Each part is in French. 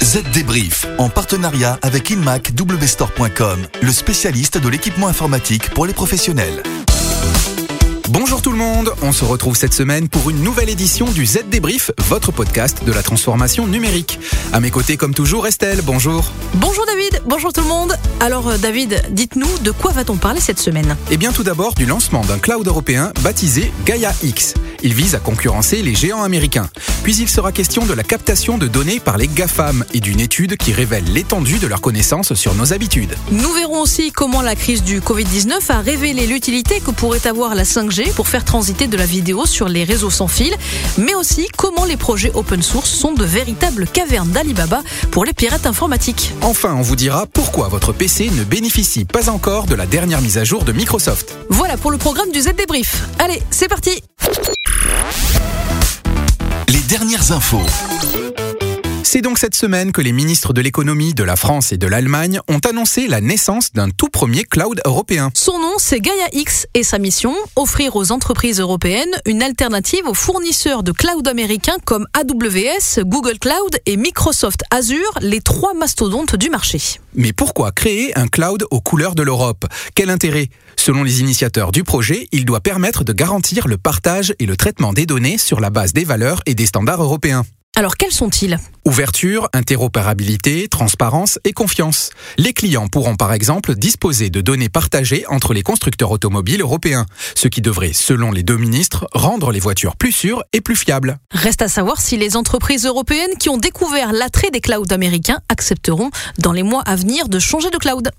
Z Débrief, en partenariat avec InmacWstore.com, le spécialiste de l'équipement informatique pour les professionnels. Bonjour tout le monde, on se retrouve cette semaine pour une nouvelle édition du Z Débrief, votre podcast de la transformation numérique. À mes côtés, comme toujours, Estelle, bonjour. Bonjour David, bonjour tout le monde. Alors euh, David, dites-nous de quoi va-t-on parler cette semaine? Eh bien tout d'abord du lancement d'un cloud européen baptisé Gaia X. Il vise à concurrencer les géants américains. Puis il sera question de la captation de données par les GAFAM et d'une étude qui révèle l'étendue de leurs connaissances sur nos habitudes. Nous verrons aussi comment la crise du Covid-19 a révélé l'utilité que pourrait avoir la 5G pour faire transiter de la vidéo sur les réseaux sans fil, mais aussi comment les projets open source sont de véritables cavernes d'Alibaba pour les pirates informatiques. Enfin, on vous dira pourquoi votre PC ne bénéficie pas encore de la dernière mise à jour de Microsoft. Voilà pour le programme du Z Débrief. Allez, c'est parti dernières infos. C'est donc cette semaine que les ministres de l'économie de la France et de l'Allemagne ont annoncé la naissance d'un tout premier cloud européen. Son nom, c'est Gaia X et sa mission, offrir aux entreprises européennes une alternative aux fournisseurs de cloud américains comme AWS, Google Cloud et Microsoft Azure, les trois mastodontes du marché. Mais pourquoi créer un cloud aux couleurs de l'Europe? Quel intérêt? Selon les initiateurs du projet, il doit permettre de garantir le partage et le traitement des données sur la base des valeurs et des standards européens. Alors quels sont-ils? Ouverture, interopérabilité, transparence et confiance. Les clients pourront par exemple disposer de données partagées entre les constructeurs automobiles européens, ce qui devrait, selon les deux ministres, rendre les voitures plus sûres et plus fiables. Reste à savoir si les entreprises européennes qui ont découvert l'attrait des clouds américains accepteront dans les mois à venir de changer de cloud.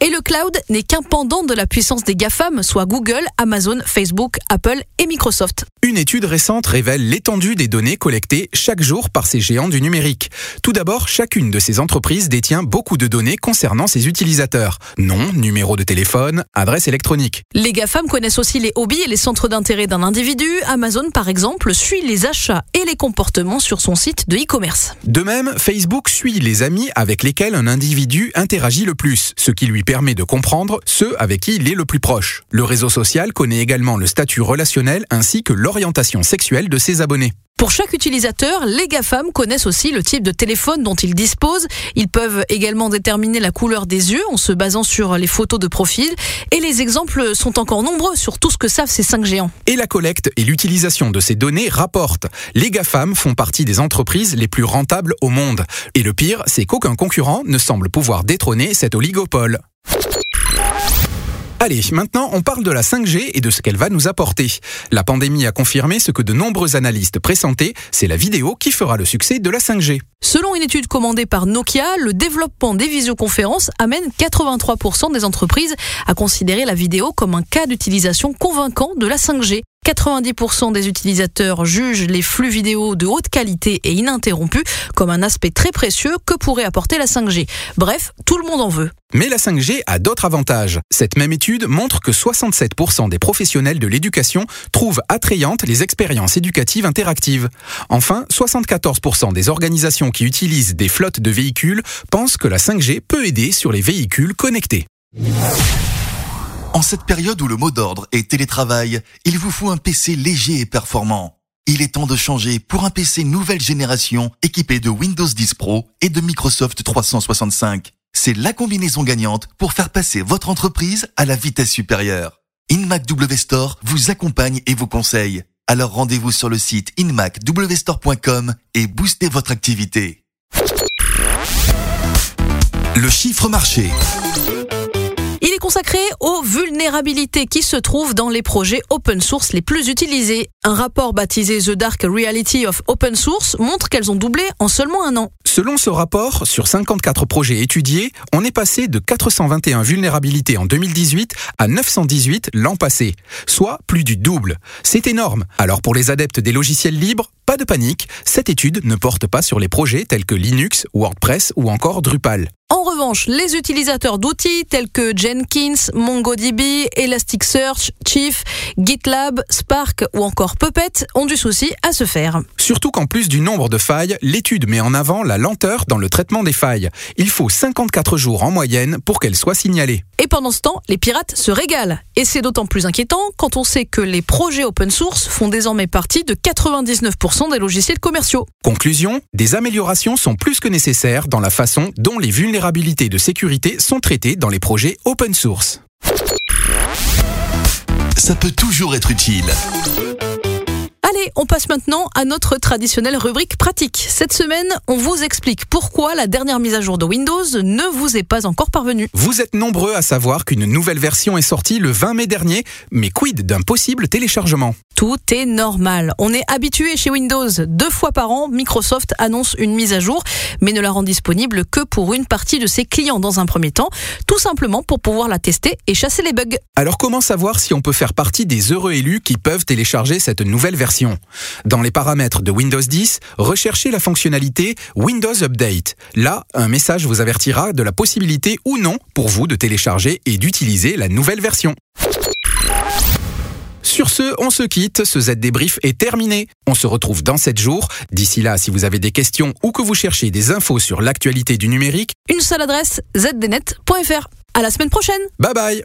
Et le cloud n'est qu'un pendant de la puissance des GAFAM, soit Google, Amazon, Facebook, Apple et Microsoft. Une étude récente révèle l'étendue des données collectées chaque jour par ces géants du numérique. Tout d'abord, chacune de ces entreprises détient beaucoup de données concernant ses utilisateurs. Nom, numéro de téléphone, adresse électronique. Les GAFAM connaissent aussi les hobbies et les centres d'intérêt d'un individu. Amazon, par exemple, suit les achats et les comportements sur son site de e-commerce. De même, Facebook suit les amis avec lesquels un individu interagit le plus, ce qui lui permet de comprendre ceux avec qui il est le plus proche. Le réseau social connaît également le statut relationnel ainsi que l'orientation sexuelle de ses abonnés. Pour chaque utilisateur, les GAFAM connaissent aussi le type de téléphone dont ils disposent. Ils peuvent également déterminer la couleur des yeux en se basant sur les photos de profil. Et les exemples sont encore nombreux sur tout ce que savent ces cinq géants. Et la collecte et l'utilisation de ces données rapportent. Les GAFAM font partie des entreprises les plus rentables au monde. Et le pire, c'est qu'aucun concurrent ne semble pouvoir détrôner cet oligopole. Allez, maintenant on parle de la 5G et de ce qu'elle va nous apporter. La pandémie a confirmé ce que de nombreux analystes pressentaient, c'est la vidéo qui fera le succès de la 5G. Selon une étude commandée par Nokia, le développement des visioconférences amène 83% des entreprises à considérer la vidéo comme un cas d'utilisation convaincant de la 5G. 90% des utilisateurs jugent les flux vidéo de haute qualité et ininterrompus comme un aspect très précieux que pourrait apporter la 5G. Bref, tout le monde en veut. Mais la 5G a d'autres avantages. Cette même étude montre que 67% des professionnels de l'éducation trouvent attrayantes les expériences éducatives interactives. Enfin, 74% des organisations qui utilisent des flottes de véhicules pensent que la 5G peut aider sur les véhicules connectés. En cette période où le mot d'ordre est télétravail, il vous faut un PC léger et performant. Il est temps de changer pour un PC nouvelle génération équipé de Windows 10 Pro et de Microsoft 365. C'est la combinaison gagnante pour faire passer votre entreprise à la vitesse supérieure. InMac Store vous accompagne et vous conseille. Alors rendez-vous sur le site inmacwstore.com et boostez votre activité. Le chiffre marché. Il est consacré aux vulnérabilités qui se trouvent dans les projets open source les plus utilisés. Un rapport baptisé The Dark Reality of Open Source montre qu'elles ont doublé en seulement un an. Selon ce rapport, sur 54 projets étudiés, on est passé de 421 vulnérabilités en 2018 à 918 l'an passé, soit plus du double. C'est énorme. Alors pour les adeptes des logiciels libres, pas de panique, cette étude ne porte pas sur les projets tels que Linux, WordPress ou encore Drupal. En revanche, les utilisateurs d'outils tels que Jenkins, MongoDB, Elasticsearch, Chief, GitLab, Spark ou encore Puppet ont du souci à se faire. Surtout qu'en plus du nombre de failles, l'étude met en avant la lenteur dans le traitement des failles. Il faut 54 jours en moyenne pour qu'elles soient signalées. Et pendant ce temps, les pirates se régalent. Et c'est d'autant plus inquiétant quand on sait que les projets open source font désormais partie de 99% des logiciels commerciaux. Conclusion, des améliorations sont plus que nécessaires dans la façon dont les vulnérabilités de sécurité sont traitées dans les projets open source. Ça peut toujours être utile. Allez, on passe maintenant à notre traditionnelle rubrique pratique. Cette semaine, on vous explique pourquoi la dernière mise à jour de Windows ne vous est pas encore parvenue. Vous êtes nombreux à savoir qu'une nouvelle version est sortie le 20 mai dernier, mais quid d'un possible téléchargement? Tout est normal. On est habitué chez Windows. Deux fois par an, Microsoft annonce une mise à jour, mais ne la rend disponible que pour une partie de ses clients dans un premier temps, tout simplement pour pouvoir la tester et chasser les bugs. Alors comment savoir si on peut faire partie des heureux élus qui peuvent télécharger cette nouvelle version? Dans les paramètres de Windows 10, recherchez la fonctionnalité Windows Update. Là, un message vous avertira de la possibilité ou non pour vous de télécharger et d'utiliser la nouvelle version. Sur ce, on se quitte, ce Z débrief est terminé. On se retrouve dans 7 jours. D'ici là, si vous avez des questions ou que vous cherchez des infos sur l'actualité du numérique, une seule adresse zdnet.fr. À la semaine prochaine. Bye bye.